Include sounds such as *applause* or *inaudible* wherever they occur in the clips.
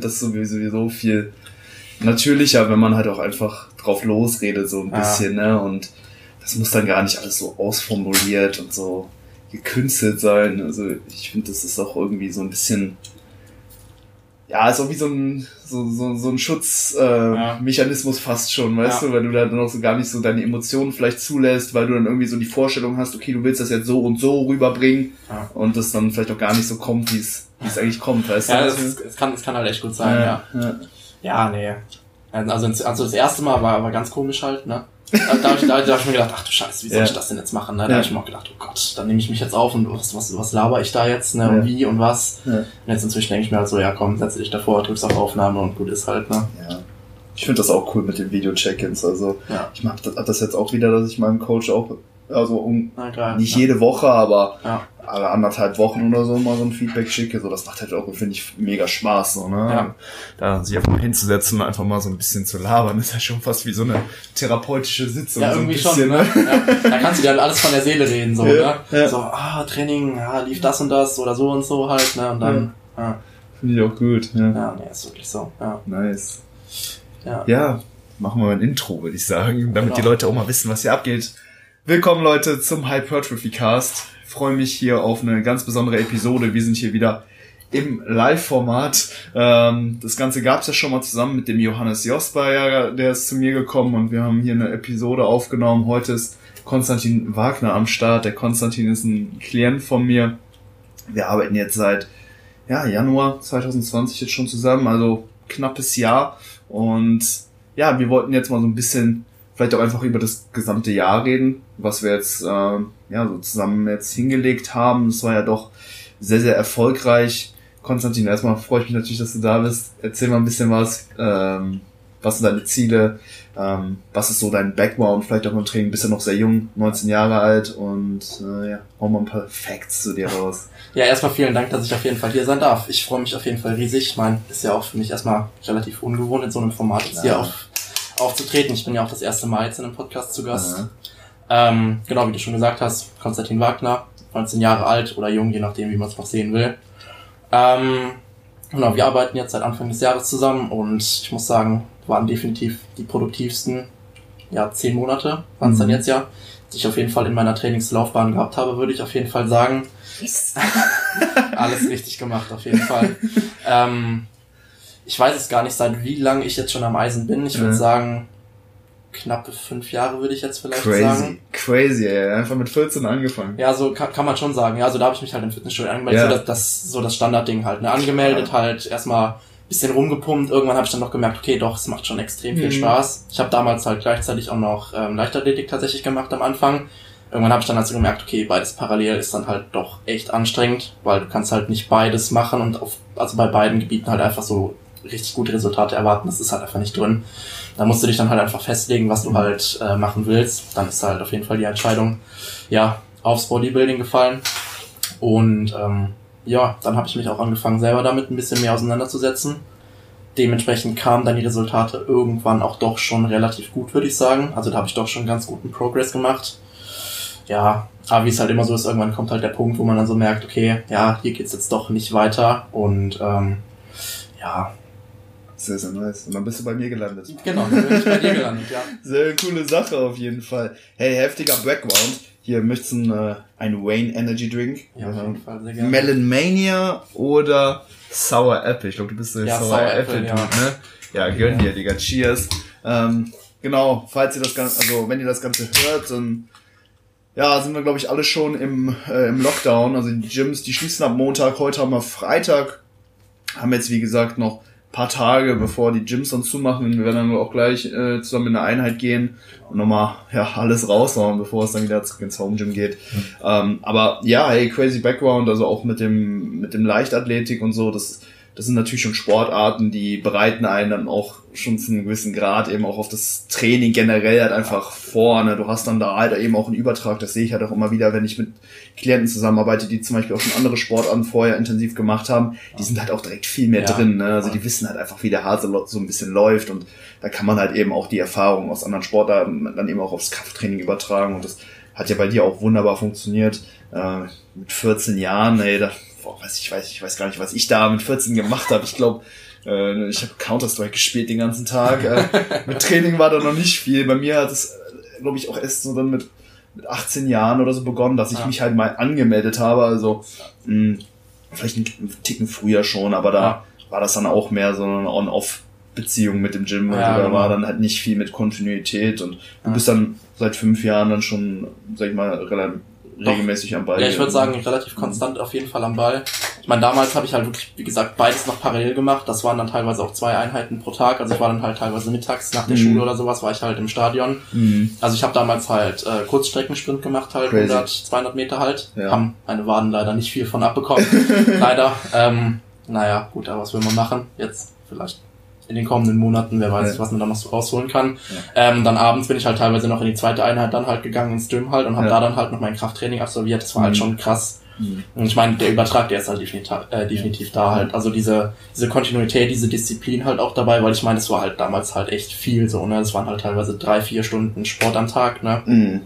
finde das sowieso viel natürlicher, wenn man halt auch einfach drauf losredet, so ein bisschen, ja. ne? Und das muss dann gar nicht alles so ausformuliert und so gekünstelt sein. Also ich finde, das ist auch irgendwie so ein bisschen ja, ist auch wie so ein, so, so, so ein Schutzmechanismus äh, ja. fast schon, weißt ja. du, weil du da dann auch so gar nicht so deine Emotionen vielleicht zulässt, weil du dann irgendwie so die Vorstellung hast, okay, du willst das jetzt so und so rüberbringen ja. und das dann vielleicht auch gar nicht so kommt, wie es wie es eigentlich kommt, weißt du? Ja, es, es, kann, es kann halt echt gut sein, ja. Ja, ja nee. Also, also das erste Mal war, war ganz komisch halt, ne? Da, habe ich, da, da hab ich mir gedacht, ach du Scheiße, wie soll ja. ich das denn jetzt machen? Ne? Da ja. habe ich mir auch gedacht, oh Gott, dann nehme ich mich jetzt auf und was, was, was laber ich da jetzt, ne? Und ja. wie und was. Ja. Und jetzt inzwischen denke ich mir halt so, ja komm, setze dich davor, drückst auf Aufnahme und gut ist halt, ne? Ja. Ich finde das auch cool mit den Video-Check-ins. Also ja. ich mache das, das jetzt auch wieder, dass ich meinem Coach auch, also um, nicht jede Woche, aber ja alle anderthalb Wochen oder so mal so ein Feedback schicke. So, das macht halt auch, finde ich, mega Spaß, so, ne? Ja. Da sich einfach mal hinzusetzen und einfach mal so ein bisschen zu labern, ist ja schon fast wie so eine therapeutische Sitzung. Ja, so irgendwie bisschen, schon, ne? Ja. Da kannst du dir halt alles von der Seele reden, so, ja, ne? Ja. So, ah, Training, ja, lief das und das oder so und so halt, ne? Und dann, ja. Finde ich auch gut, ja. Ja, nee, ist wirklich so, ja. Nice. Ja. Ja, machen wir mal ein Intro, würde ich sagen, damit genau. die Leute auch mal wissen, was hier abgeht. Willkommen Leute zum Hypertrophy Cast freue mich hier auf eine ganz besondere Episode. Wir sind hier wieder im Live-Format. Ähm, das Ganze gab es ja schon mal zusammen mit dem Johannes Josbayer, der ist zu mir gekommen und wir haben hier eine Episode aufgenommen. Heute ist Konstantin Wagner am Start. Der Konstantin ist ein Klient von mir. Wir arbeiten jetzt seit ja, Januar 2020 jetzt schon zusammen, also knappes Jahr. Und ja, wir wollten jetzt mal so ein bisschen vielleicht auch einfach über das gesamte Jahr reden, was wir jetzt äh, ja so zusammen jetzt hingelegt haben. Es war ja doch sehr, sehr erfolgreich. Konstantin, erstmal freue ich mich natürlich, dass du da bist. Erzähl mal ein bisschen was. Ähm, was sind deine Ziele? Ähm, was ist so dein Background? Vielleicht auch im Training. Bist ja noch sehr jung, 19 Jahre alt und äh, ja, hau mal ein paar Facts zu dir raus. *laughs* Ja, erstmal vielen Dank, dass ich auf jeden Fall hier sein darf. Ich freue mich auf jeden Fall riesig. Ich meine, ist ja auch für mich erstmal relativ ungewohnt in so einem Format jetzt hier auf aufzutreten. Ich bin ja auch das erste Mal jetzt in einem Podcast zu Gast. Mhm. Ähm, genau, wie du schon gesagt hast, Konstantin Wagner, 19 Jahre alt oder jung, je nachdem, wie man es noch sehen will. Ähm, genau, wir arbeiten jetzt seit Anfang des Jahres zusammen und ich muss sagen, waren definitiv die produktivsten, ja, zehn Monate waren es mhm. dann jetzt ja, die ich auf jeden Fall in meiner Trainingslaufbahn gehabt habe, würde ich auf jeden Fall sagen. Yes. *laughs* Alles richtig gemacht, auf jeden Fall. *laughs* ähm, ich weiß es gar nicht, seit wie lange ich jetzt schon am Eisen bin. Ich würde ja. sagen, knappe fünf Jahre würde ich jetzt vielleicht Crazy. sagen. Crazy, ey. Einfach mit 14 angefangen. Ja, so kann, kann man schon sagen. Ja, also da habe ich mich halt im Fitnessstudio angemeldet. Ja. So, das, das so das Standardding halt. Ne? Angemeldet, ja. halt erstmal bisschen rumgepumpt. Irgendwann habe ich dann noch gemerkt, okay, doch, es macht schon extrem viel mhm. Spaß. Ich habe damals halt gleichzeitig auch noch ähm, Leichtathletik tatsächlich gemacht am Anfang. Irgendwann habe ich dann also gemerkt, okay, beides parallel ist dann halt doch echt anstrengend, weil du kannst halt nicht beides machen und auf, also bei beiden Gebieten halt einfach so richtig gute Resultate erwarten. Das ist halt einfach nicht drin. Da musst du dich dann halt einfach festlegen, was du halt äh, machen willst. Dann ist halt auf jeden Fall die Entscheidung, ja, aufs Bodybuilding gefallen. Und ähm, ja, dann habe ich mich auch angefangen, selber damit ein bisschen mehr auseinanderzusetzen. Dementsprechend kamen dann die Resultate irgendwann auch doch schon relativ gut, würde ich sagen. Also da habe ich doch schon ganz guten Progress gemacht. Ja, aber wie es halt immer so ist, irgendwann kommt halt der Punkt, wo man dann so merkt, okay, ja, hier geht's jetzt doch nicht weiter. Und ähm, ja, sehr, sehr nice. Und dann bist du bei mir gelandet. Genau, dann bin ich bei dir gelandet, ja. *laughs* Sehr coole Sache auf jeden Fall. Hey, heftiger Background. Hier möchtest du äh, einen Wayne Energy Drink. Ja, auf jeden Fall, sehr gerne. Melon Mania oder Sour Apple. Ich glaube, du bist der ja, Sour, Sour Apple, Apple ja. ne? Ja, gönn dir, Digga. Cheers. Ähm, genau, falls ihr das Ganze, also wenn ihr das Ganze hört, dann ja, sind wir, glaube ich, alle schon im, äh, im Lockdown. Also die Gyms, die schließen ab Montag, heute haben wir Freitag. Haben jetzt, wie gesagt, noch paar Tage, bevor die Gyms dann zumachen. Wir werden dann auch gleich äh, zusammen in eine Einheit gehen und nochmal ja, alles raushauen, bevor es dann wieder ins Home Gym geht. Mhm. Ähm, aber ja, hey, crazy Background, also auch mit dem, mit dem Leichtathletik und so, das das sind natürlich schon Sportarten, die bereiten einen dann auch schon zu einem gewissen Grad eben auch auf das Training generell halt einfach vor. Ne? Du hast dann da halt eben auch einen Übertrag, das sehe ich halt auch immer wieder, wenn ich mit Klienten zusammenarbeite, die zum Beispiel auch schon andere Sportarten vorher intensiv gemacht haben, die sind halt auch direkt viel mehr ja. drin. Ne? Also die wissen halt einfach, wie der Hase so ein bisschen läuft und da kann man halt eben auch die Erfahrung aus anderen Sportarten dann eben auch aufs Krafttraining übertragen und das hat ja bei dir auch wunderbar funktioniert. Äh, mit 14 Jahren, ey, da boah, weiß ich weiß, ich weiß gar nicht, was ich da mit 14 gemacht habe. Ich glaube, Äh, ich habe Counter-Strike gespielt den ganzen Tag. Äh, *laughs* mit Training war da noch nicht viel. Bei mir hat es, glaube ich, auch erst so dann mit, mit 18 Jahren oder so begonnen, dass ich ja. mich halt mal angemeldet habe. Also mh, vielleicht einen Ticken früher schon, aber da ja. war das dann auch mehr so eine On-Off-Beziehung mit dem Gym. Also ja, da genau. war dann halt nicht viel mit Kontinuität und du bist dann seit fünf Jahren dann schon, sag ich mal, relativ regelmäßig am Ball. Ja, ich würde sagen, relativ konstant auf jeden Fall am Ball. Ich meine, damals habe ich halt wirklich, wie gesagt, beides noch parallel gemacht. Das waren dann teilweise auch zwei Einheiten pro Tag. Also ich war dann halt teilweise mittags nach der mhm. Schule oder sowas, war ich halt im Stadion. Mhm. Also ich habe damals halt äh, Kurzstreckensprint gemacht, halt Crazy. 100, 200 Meter halt. Ja. Haben meine Waden leider nicht viel von abbekommen. *laughs* leider. Ähm, naja, gut, aber was will man machen? Jetzt vielleicht in den kommenden Monaten, wer weiß, ja. was man da noch so rausholen kann. Ja. Ähm, dann abends bin ich halt teilweise noch in die zweite Einheit dann halt gegangen ins Gym halt und habe da dann halt noch mein Krafttraining absolviert. Das war halt mhm. halt schon krass. Mhm. Und ich meine, der Übertrag, der ist halt definitiv, äh, definitiv da halt. Also diese, diese Kontinuität, diese Disziplin halt auch dabei, weil ich meine, es war halt damals halt echt viel so, ne? Es waren halt teilweise drei, vier Stunden Sport am Tag, ne? Mhm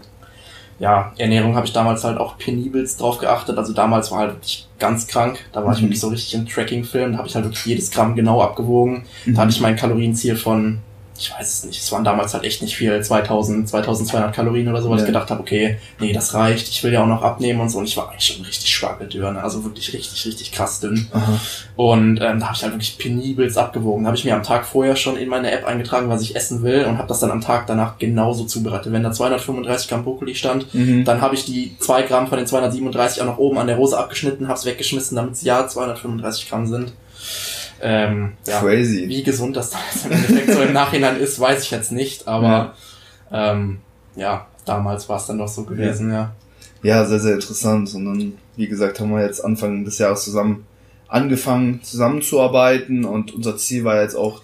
ja, Ernährung habe ich damals halt auch penibelst drauf geachtet. Also damals war halt wirklich ganz krank. Da war mhm. ich wirklich so richtig im Tracking-Film. Da habe ich halt wirklich jedes Gramm genau abgewogen. Mhm. Da hatte ich mein Kalorienziel von ich weiß es nicht, es waren damals halt echt nicht viel, 2000, 2200 Kalorien oder so, weil ja. ich gedacht habe, okay, nee, das reicht, ich will ja auch noch abnehmen und so. Und ich war eigentlich schon richtig schwackeldürr, ne? also wirklich richtig, richtig krass dünn. Aha. Und ähm, da habe ich halt wirklich penibels abgewogen. Da habe ich mir am Tag vorher schon in meine App eingetragen, was ich essen will und habe das dann am Tag danach genauso zubereitet. Wenn da 235 Gramm Brokkoli stand, mhm. dann habe ich die zwei Gramm von den 237 auch noch oben an der Hose abgeschnitten, habe es weggeschmissen, damit es ja 235 Gramm sind. Ähm, ja, Crazy. Wie gesund das dann im Endeffekt so im Nachhinein ist, weiß ich jetzt nicht, aber ja, ähm, ja damals war es dann doch so gewesen, ja. ja. Ja, sehr, sehr interessant. Und dann, wie gesagt, haben wir jetzt Anfang des Jahres zusammen angefangen zusammenzuarbeiten und unser Ziel war jetzt auch,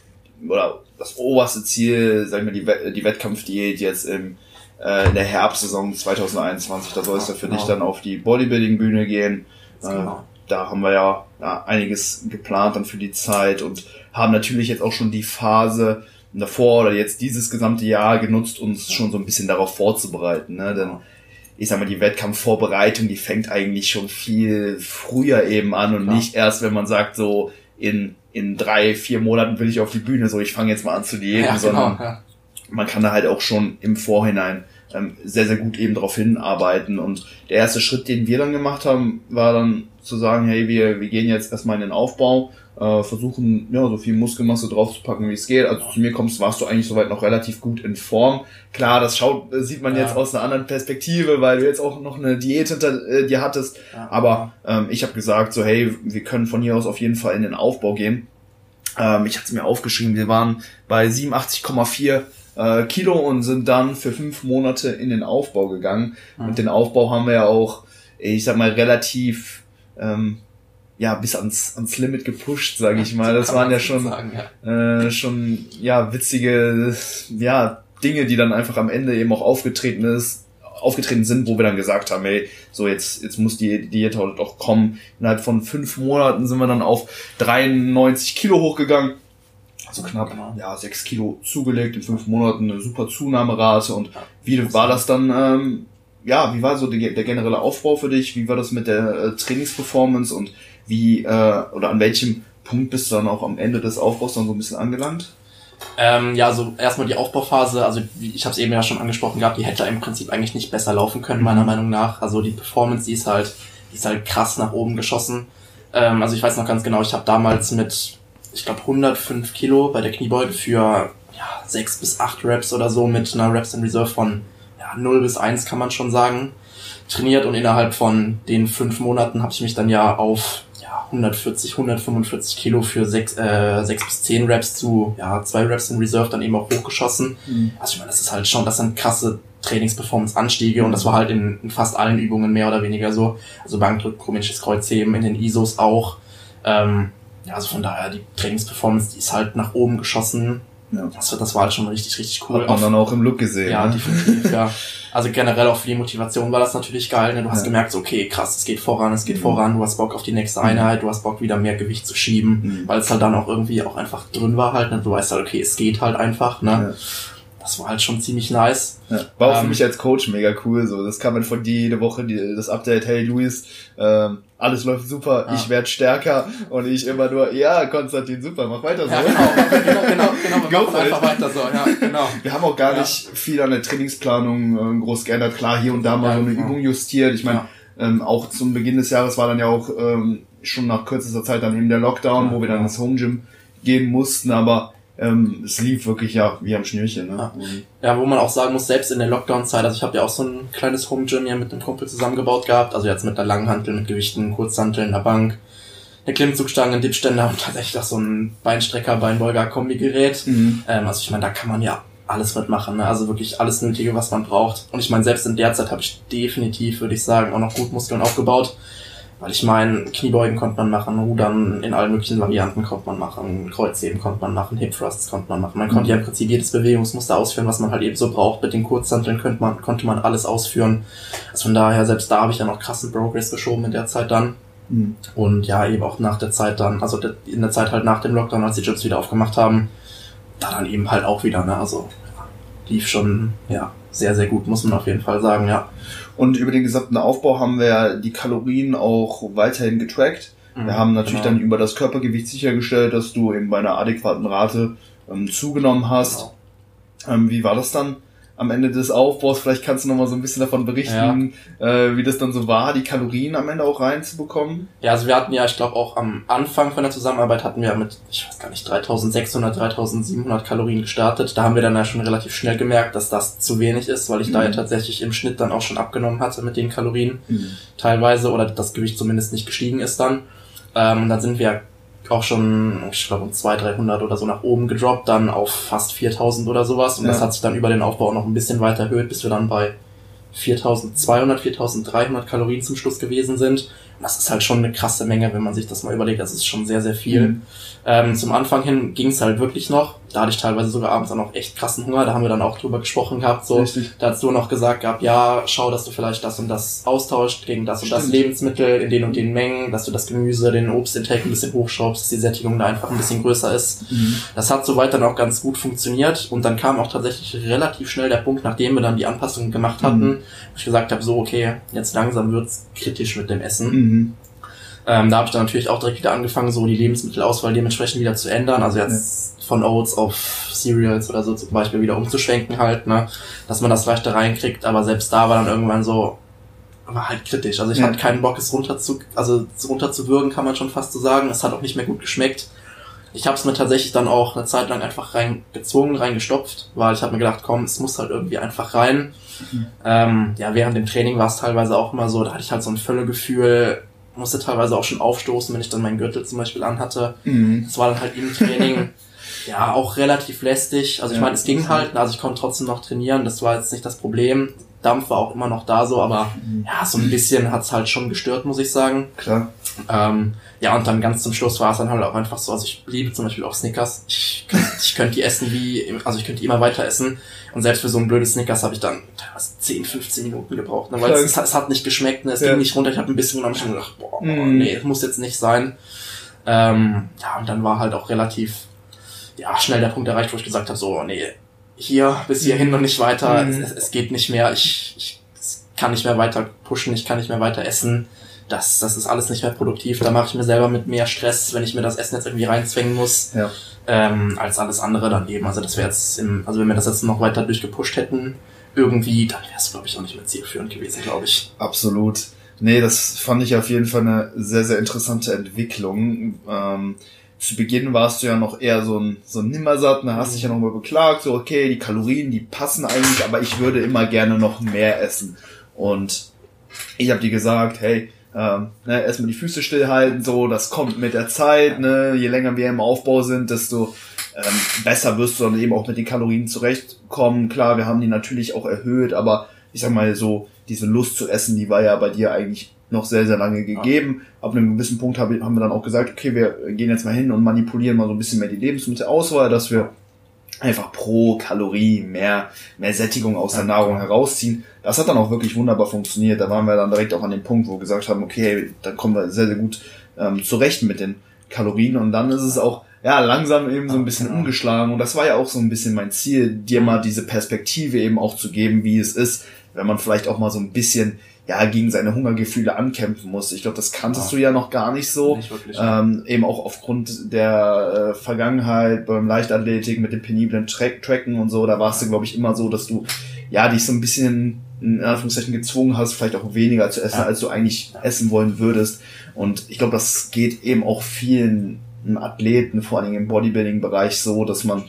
oder das oberste Ziel, sagen wir, die, die Wettkampfdiät jetzt im, äh, in der Herbstsaison 2021. Da soll es ja für genau. dich dann auf die Bodybuilding-Bühne gehen. Genau. Da haben wir ja, ja einiges geplant dann für die Zeit und haben natürlich jetzt auch schon die Phase davor oder jetzt dieses gesamte Jahr genutzt, uns schon so ein bisschen darauf vorzubereiten. Ne? Denn ich sag mal, die Wettkampfvorbereitung, die fängt eigentlich schon viel früher eben an und ja. nicht erst, wenn man sagt, so in, in drei, vier Monaten will ich auf die Bühne, so ich fange jetzt mal an zu diäten, ja, sondern genau, ja. man kann da halt auch schon im Vorhinein ähm, sehr, sehr gut eben darauf hinarbeiten. Und der erste Schritt, den wir dann gemacht haben, war dann zu sagen, hey, wir, wir gehen jetzt erstmal in den Aufbau, äh, versuchen, ja, so viel Muskelmasse draufzupacken, wie es geht. Also zu mir kommst, warst du eigentlich soweit noch relativ gut in Form. Klar, das schaut, sieht man ja. jetzt aus einer anderen Perspektive, weil du jetzt auch noch eine Diät hinter äh, dir hattest. Ja. Aber ähm, ich habe gesagt, so, hey, wir können von hier aus auf jeden Fall in den Aufbau gehen. Ähm, ich hatte es mir aufgeschrieben, wir waren bei 87,4 äh, Kilo und sind dann für fünf Monate in den Aufbau gegangen. Mhm. Und den Aufbau haben wir ja auch, ich sag mal, relativ ähm, ja bis ans ans Limit gepusht, sage ich mal. Das waren ja schon sagen, ja. Äh, schon ja witzige ja Dinge, die dann einfach am Ende eben auch aufgetreten ist aufgetreten sind, wo wir dann gesagt haben, hey, so jetzt, jetzt muss die Diät heute doch kommen. Innerhalb von fünf Monaten sind wir dann auf 93 Kilo hochgegangen also knapp genau. ja, sechs Kilo zugelegt in fünf Monaten, eine super Zunahmerate. Und wie war das dann, ähm, ja, wie war so die, der generelle Aufbau für dich? Wie war das mit der äh, Trainingsperformance und wie, äh, oder an welchem Punkt bist du dann auch am Ende des Aufbaus dann so ein bisschen angelangt? Ähm, ja, also erstmal die Aufbauphase, also ich habe es eben ja schon angesprochen gehabt, die hätte im Prinzip eigentlich nicht besser laufen können, meiner mhm. Meinung nach. Also die Performance, die ist halt, die ist halt krass nach oben geschossen. Ähm, also ich weiß noch ganz genau, ich habe damals mit ich glaube 105 Kilo bei der Kniebeuge für ja, 6 bis 8 Reps oder so mit einer Reps in Reserve von ja, 0 bis 1 kann man schon sagen trainiert und innerhalb von den fünf Monaten habe ich mich dann ja auf ja, 140, 145 Kilo für 6, äh, 6 bis 10 Reps zu ja, zwei Reps in Reserve dann eben auch hochgeschossen. Mhm. Also ich meine, das ist halt schon, das sind krasse Trainingsperformance-Anstiege und das war halt in, in, fast allen Übungen mehr oder weniger so. Also Bankdrück, chronisches Kreuzheben, in den ISOs auch. Ähm, ja, also von daher, die Trainingsperformance, die ist halt nach oben geschossen. Ja. Das, das war halt schon richtig, richtig cool. Hat man dann auch im Look gesehen. Ja, ne? definitiv, ja. *laughs* Also generell auch für die Motivation war das natürlich geil. Ne? Du hast ja. gemerkt, so, okay, krass, es geht voran, es geht mhm. voran, du hast Bock auf die nächste mhm. Einheit, du hast Bock wieder mehr Gewicht zu schieben, mhm. weil es halt dann auch irgendwie auch einfach drin war halt. Ne? Du weißt halt, okay, es geht halt einfach. Ne? das war halt schon ziemlich nice. Ja, war auch ähm, für mich als Coach mega cool. So, das kam dann von dir jede Woche die, das Update, hey Luis, ähm, alles läuft super, ja. ich werde stärker und ich immer nur, ja, Konstantin, super, mach weiter so. Ja, genau, genau, genau, genau wir *laughs* machen einfach weiter so, ja, genau. Wir haben auch gar ja. nicht viel an der Trainingsplanung äh, groß geändert. Klar, hier und da mal so eine Übung justiert. Ich meine, ähm, auch zum Beginn des Jahres war dann ja auch ähm, schon nach kürzester Zeit dann eben der Lockdown, wo wir dann ins Home Gym gehen mussten, aber ähm, es lief wirklich ja wie am Schnürchen. Ne? Ja. ja, wo man auch sagen muss, selbst in der Lockdown-Zeit, also ich habe ja auch so ein kleines Home Gym hier mit einem Kumpel zusammengebaut gehabt, also jetzt mit der Langhantel, mit Gewichten, Kurzhantel in der Bank, eine Klimmzugstange, ein Dipständer und tatsächlich auch so ein Beinstrecker, Beinbeuger, Kombigerät. Mhm. Ähm, also ich meine, da kann man ja alles mitmachen, ne? also wirklich alles Nötige, was man braucht. Und ich meine, selbst in der Zeit habe ich definitiv, würde ich sagen, auch noch gut Muskeln aufgebaut. Weil ich meine, Kniebeugen konnte man machen, Rudern in allen möglichen Varianten konnte man machen, Kreuzheben konnte man machen, Hip Thrusts konnte man machen. Man konnte ja im Prinzip jedes Bewegungsmuster ausführen, was man halt eben so braucht. Mit den Kurzhanteln konnte man, konnte man alles ausführen. Also von daher, selbst da habe ich ja noch krassen Progress geschoben in der Zeit dann. Mhm. Und ja, eben auch nach der Zeit dann, also in der Zeit halt nach dem Lockdown, als die Gyms wieder aufgemacht haben, da dann eben halt auch wieder, ne, also lief schon, ja, sehr, sehr gut, muss man auf jeden Fall sagen, ja. Und über den gesamten Aufbau haben wir die Kalorien auch weiterhin getrackt. Mhm, wir haben natürlich genau. dann über das Körpergewicht sichergestellt, dass du eben bei einer adäquaten Rate ähm, zugenommen hast. Genau. Ähm, wie war das dann? Am Ende des Aufbaus. Vielleicht kannst du noch mal so ein bisschen davon berichten, ja. äh, wie das dann so war, die Kalorien am Ende auch reinzubekommen. Ja, also wir hatten ja, ich glaube auch am Anfang von der Zusammenarbeit hatten wir mit, ich weiß gar nicht, 3600, 3700 Kalorien gestartet. Da haben wir dann ja schon relativ schnell gemerkt, dass das zu wenig ist, weil ich mhm. da ja mhm. tatsächlich im Schnitt dann auch schon abgenommen hatte mit den Kalorien mhm. teilweise oder das Gewicht zumindest nicht gestiegen ist dann. Ähm, dann sind wir auch schon, ich glaube, um 200, 300 oder so nach oben gedroppt, dann auf fast 4000 oder sowas. Und ja. das hat sich dann über den Aufbau noch ein bisschen weiter erhöht, bis wir dann bei 4200, 4300 Kalorien zum Schluss gewesen sind. Und das ist halt schon eine krasse Menge, wenn man sich das mal überlegt. Das ist schon sehr, sehr viel. Mhm. Ähm, zum Anfang hin ging es halt wirklich noch. Da hatte ich teilweise sogar abends dann noch echt krassen Hunger. Da haben wir dann auch drüber gesprochen gehabt. So, Richtig. da hast du noch gesagt gehabt, ja, schau, dass du vielleicht das und das austauscht gegen das Stimmt. und das Lebensmittel in den und den Mengen, dass du das Gemüse, den Obstintake ein bisschen hochschraubst, dass die Sättigung da einfach ein bisschen größer ist. Mhm. Das hat soweit dann auch ganz gut funktioniert. Und dann kam auch tatsächlich relativ schnell der Punkt, nachdem wir dann die Anpassungen gemacht hatten, mhm. wo ich gesagt habe, so, okay, jetzt langsam wird's kritisch mit dem Essen. Mhm. Ähm, da habe ich dann natürlich auch direkt wieder angefangen, so die Lebensmittelauswahl dementsprechend wieder zu ändern. Also jetzt ja. von Oats auf Cereals oder so zum Beispiel wieder umzuschwenken halt, ne, dass man das leichter reinkriegt. Aber selbst da war dann irgendwann so, war halt kritisch. Also ich ja. hatte keinen Bock, es runter zu, also runter zu würgen, kann man schon fast so sagen. Es hat auch nicht mehr gut geschmeckt. Ich habe es mir tatsächlich dann auch eine Zeit lang einfach reingezwungen, reingestopft, weil ich habe mir gedacht, komm, es muss halt irgendwie einfach rein. Mhm. Ähm, ja, während dem Training war es teilweise auch immer so, da hatte ich halt so ein Völlegefühl, musste teilweise auch schon aufstoßen, wenn ich dann meinen Gürtel zum Beispiel anhatte. Mhm. Das war dann halt im Training *laughs* ja auch relativ lästig. Also ich ja, meine, es ging halt, also ich konnte trotzdem noch trainieren, das war jetzt nicht das Problem. Dampf war auch immer noch da so, aber mhm. ja, so ein bisschen hat's halt schon gestört, muss ich sagen. Klar. Ähm, ja, und dann ganz zum Schluss war es dann halt auch einfach so, also ich liebe zum Beispiel auch Snickers. Ich, *laughs* ich könnte die essen wie, also ich könnte die immer weiter essen. Und selbst für so ein blödes Snickers habe ich dann teilweise 10, 15 Minuten gebraucht. Ne? Weil es, es, hat nicht geschmeckt, ne? es ja. ging nicht runter. Ich habe ein bisschen genommen und gedacht, boah, mm. nee, das muss jetzt nicht sein. Ähm, ja, und dann war halt auch relativ ja, schnell der Punkt erreicht, wo ich gesagt habe, so, nee, hier bis hierhin mhm. und nicht weiter. Mm. Es, es, geht nicht mehr. Ich, ich kann nicht mehr weiter pushen, ich kann nicht mehr weiter essen. Das, das ist alles nicht mehr produktiv. Da mache ich mir selber mit mehr Stress, wenn ich mir das Essen jetzt irgendwie reinzwängen muss. Ja ähm, als alles andere dann eben. Also das wäre jetzt im, also wenn wir das jetzt noch weiter durchgepusht hätten, irgendwie, dann wäre es, glaube ich, auch nicht mehr zielführend gewesen, glaube ich. Absolut. Nee, das fand ich auf jeden Fall eine sehr, sehr interessante Entwicklung. Ähm, zu Beginn warst du ja noch eher so ein, so ein Nimmersatt, da hast dich ja noch mal beklagt, so okay, die Kalorien, die passen eigentlich, aber ich würde immer gerne noch mehr essen. Und ich habe dir gesagt, hey, ähm, ne, erstmal die Füße stillhalten, so, das kommt mit der Zeit, ne, je länger wir im Aufbau sind, desto ähm, besser wirst du dann eben auch mit den Kalorien zurechtkommen. Klar, wir haben die natürlich auch erhöht, aber ich sag mal so, diese Lust zu essen, die war ja bei dir eigentlich noch sehr, sehr lange gegeben. Ab einem gewissen Punkt haben wir dann auch gesagt, okay, wir gehen jetzt mal hin und manipulieren mal so ein bisschen mehr die Lebensmittelauswahl, dass wir einfach pro Kalorie mehr, mehr Sättigung aus der Nahrung herausziehen. Das hat dann auch wirklich wunderbar funktioniert. Da waren wir dann direkt auch an dem Punkt, wo wir gesagt haben, okay, dann kommen wir sehr, sehr gut ähm, zurecht mit den Kalorien. Und dann ist es auch ja, langsam eben so ein bisschen genau. umgeschlagen. Und das war ja auch so ein bisschen mein Ziel, dir mal diese Perspektive eben auch zu geben, wie es ist, wenn man vielleicht auch mal so ein bisschen ja gegen seine Hungergefühle ankämpfen muss. Ich glaube, das kanntest ja. du ja noch gar nicht so. Nicht wirklich, ähm, eben auch aufgrund der äh, Vergangenheit beim Leichtathletik mit dem peniblen Track Tracken und so, da warst du, glaube ich, immer so, dass du ja dich so ein bisschen in Anführungszeichen gezwungen hast, vielleicht auch weniger zu essen, ja. als du eigentlich essen wollen würdest. Und ich glaube, das geht eben auch vielen Athleten, vor allem im Bodybuilding-Bereich so, dass man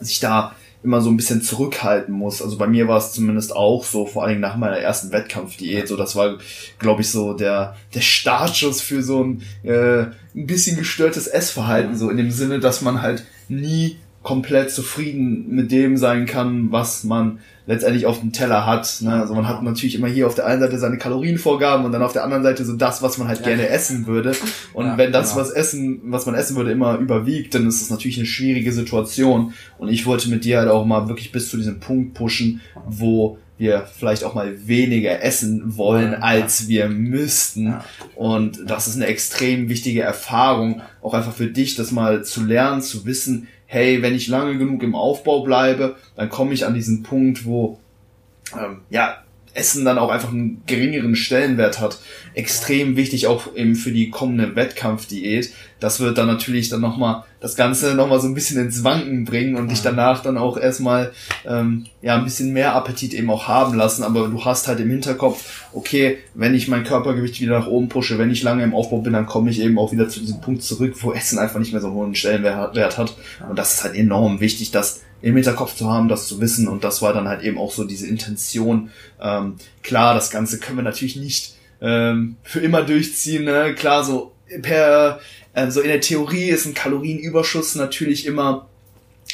sich da immer so ein bisschen zurückhalten muss. Also bei mir war es zumindest auch so, vor allem nach meiner ersten Wettkampfdiät. So, das war, glaube ich, so der der Startschuss für so ein äh, ein bisschen gestörtes Essverhalten, so in dem Sinne, dass man halt nie komplett zufrieden mit dem sein kann, was man letztendlich auf dem Teller hat. Ne? Also man hat natürlich immer hier auf der einen Seite seine Kalorienvorgaben und dann auf der anderen Seite so das, was man halt ja. gerne essen würde. Und ja, wenn das, genau. was essen, was man essen würde, immer überwiegt, dann ist das natürlich eine schwierige Situation. Und ich wollte mit dir halt auch mal wirklich bis zu diesem Punkt pushen, wo wir vielleicht auch mal weniger essen wollen, als wir müssten. Und das ist eine extrem wichtige Erfahrung, auch einfach für dich, das mal zu lernen, zu wissen, hey, wenn ich lange genug im Aufbau bleibe, dann komme ich an diesen Punkt, wo ähm, ja Essen dann auch einfach einen geringeren Stellenwert hat. Extrem wichtig auch eben für die kommende Wettkampfdiät. Das wird dann natürlich dann nochmal das Ganze nochmal so ein bisschen ins Wanken bringen und dich danach dann auch erstmal ähm, ja ein bisschen mehr Appetit eben auch haben lassen. Aber du hast halt im Hinterkopf, okay, wenn ich mein Körpergewicht wieder nach oben pushe, wenn ich lange im Aufbau bin, dann komme ich eben auch wieder zu diesem Punkt zurück, wo Essen einfach nicht mehr so einen hohen Stellenwert hat. Und das ist halt enorm wichtig, dass im Hinterkopf zu haben, das zu wissen. Und das war dann halt eben auch so diese Intention. Ähm, klar, das Ganze können wir natürlich nicht ähm, für immer durchziehen. Ne? Klar, so per äh, so in der Theorie ist ein Kalorienüberschuss natürlich immer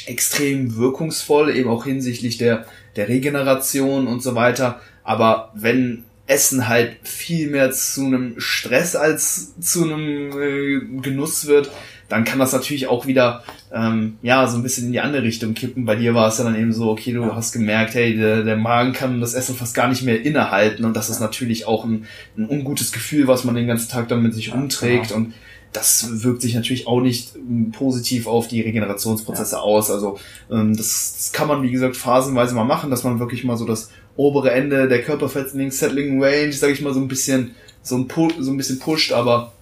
extrem wirkungsvoll, eben auch hinsichtlich der, der Regeneration und so weiter. Aber wenn Essen halt viel mehr zu einem Stress als zu einem äh, Genuss wird, dann kann das natürlich auch wieder ähm, ja so ein bisschen in die andere Richtung kippen. Bei dir war es ja dann eben so, okay, du hast gemerkt, hey, der, der Magen kann das Essen fast gar nicht mehr innehalten und das ist natürlich auch ein, ein ungutes Gefühl, was man den ganzen Tag dann mit sich umträgt genau. und das wirkt sich natürlich auch nicht ähm, positiv auf die Regenerationsprozesse ja. aus. Also ähm, das, das kann man, wie gesagt, phasenweise mal machen, dass man wirklich mal so das obere Ende der Körperfettling, Settling Range, sage ich mal, so ein bisschen so ein, so ein bisschen pusht, aber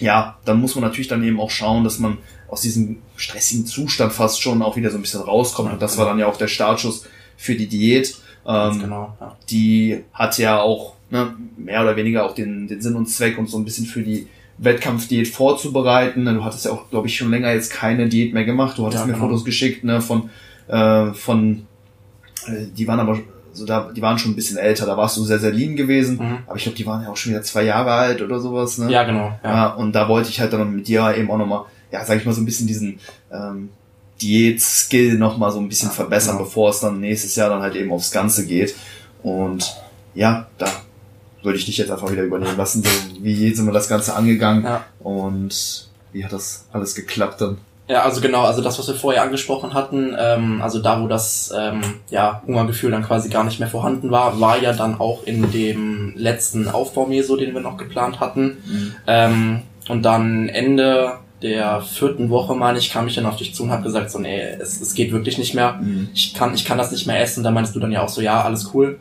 ja, dann muss man natürlich dann eben auch schauen, dass man aus diesem stressigen Zustand fast schon auch wieder so ein bisschen rauskommt. Und das war dann ja auch der Startschuss für die Diät. Ähm, genau, ja. Die hat ja auch ne, mehr oder weniger auch den, den Sinn und Zweck und so ein bisschen für die Wettkampfdiät vorzubereiten. Du hattest ja auch, glaube ich, schon länger jetzt keine Diät mehr gemacht. Du hattest ja, mir genau. Fotos geschickt ne, von, äh, von äh, die waren aber so da, die waren schon ein bisschen älter, da warst du sehr, sehr lean gewesen, mhm. aber ich glaube, die waren ja auch schon wieder zwei Jahre alt oder sowas, ne? Ja, genau. Ja. ja und da wollte ich halt dann mit dir eben auch nochmal, ja, sag ich mal, so ein bisschen diesen ähm, Diät-Skill nochmal so ein bisschen ja, verbessern, genau. bevor es dann nächstes Jahr dann halt eben aufs Ganze geht. Und ja, da würde ich dich jetzt einfach wieder übernehmen lassen, so wie sind wir das Ganze angegangen ja. und wie hat das alles geklappt dann? Ja, also genau, also das, was wir vorher angesprochen hatten, ähm, also da, wo das ähm, ja, Hungergefühl dann quasi gar nicht mehr vorhanden war, war ja dann auch in dem letzten Aufbaumeso, den wir noch geplant hatten. Mhm. Ähm, und dann Ende der vierten Woche, meine ich, kam ich dann auf dich zu und habe gesagt, so, nee, es, es geht wirklich nicht mehr. Mhm. Ich kann, ich kann das nicht mehr essen. Da meinst du dann ja auch so, ja, alles cool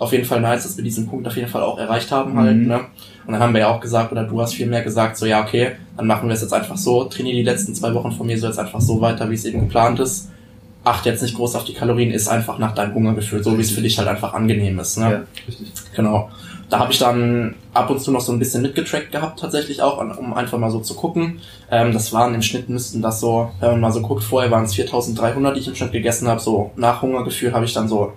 auf jeden Fall nice, dass wir diesen Punkt auf jeden Fall auch erreicht haben halt, mhm. ne? Und dann haben wir ja auch gesagt, oder du hast viel mehr gesagt, so ja, okay, dann machen wir es jetzt einfach so, trainiere die letzten zwei Wochen von mir so jetzt einfach so weiter, wie es eben geplant ist. Achte jetzt nicht groß auf die Kalorien, ist einfach nach deinem Hungergefühl, so wie es für dich halt einfach angenehm ist. Ne? Ja, richtig. Genau. Da habe ich dann ab und zu noch so ein bisschen mitgetrackt gehabt, tatsächlich auch, um einfach mal so zu gucken. Ähm, das waren im Schnitt müssten das so, wenn man mal so guckt, vorher waren es 4300, die ich im Schnitt gegessen habe. So nach Hungergefühl habe ich dann so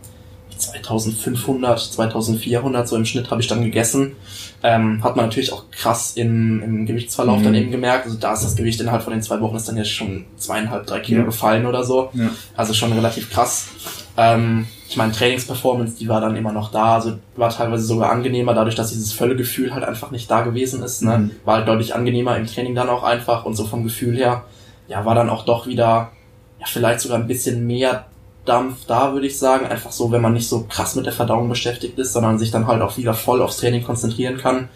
2500, 2400 so im Schnitt habe ich dann gegessen. Ähm, hat man natürlich auch krass im, im Gewichtsverlauf mhm. dann eben gemerkt. Also da ist das Gewicht innerhalb von den zwei Wochen ist dann jetzt schon zweieinhalb, drei Kilo ja. gefallen oder so. Ja. Also schon relativ krass. Ähm, ich meine, Trainingsperformance, die war dann immer noch da, also war teilweise sogar angenehmer, dadurch, dass dieses Völlegefühl halt einfach nicht da gewesen ist. Ne? Mhm. War halt deutlich angenehmer im Training dann auch einfach und so vom Gefühl her, ja, war dann auch doch wieder, ja, vielleicht sogar ein bisschen mehr Dampf da, würde ich sagen. Einfach so, wenn man nicht so krass mit der Verdauung beschäftigt ist, sondern sich dann halt auch wieder voll aufs Training konzentrieren kann.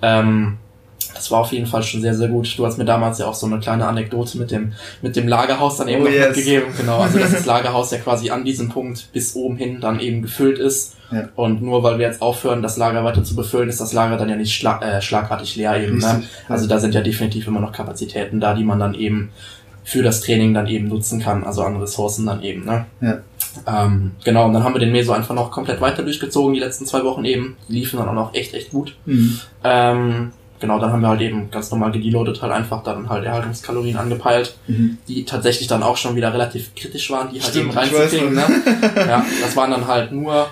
Ähm, Das war auf jeden Fall schon sehr, sehr gut. Du hast mir damals ja auch so eine kleine Anekdote mit dem, mit dem Lagerhaus dann eben oh, noch yes. mitgegeben. Genau, also dass das *laughs* Lagerhaus ja quasi an diesem Punkt bis oben hin dann eben gefüllt ist. Ja. Und nur weil wir jetzt aufhören, das Lager weiter zu befüllen, ist das Lager dann ja nicht schlag, äh, schlagartig leer eben. Ne? Also da sind ja definitiv immer noch Kapazitäten da, die man dann eben für das Training dann eben nutzen kann, also an Ressourcen dann eben. Ne? Ja. Ähm, genau, und dann haben wir den Meso einfach noch komplett weiter durchgezogen, die letzten zwei Wochen eben. Die liefen dann auch noch echt, echt gut. Mhm. Ähm, genau, dann haben wir halt eben ganz normal gedeloadet, halt einfach dann halt Erhaltungskalorien angepeilt, mhm. die tatsächlich dann auch schon wieder relativ kritisch waren, die halt Stimmt, eben reinzukriegen. Ne? *laughs* ja, das waren dann halt nur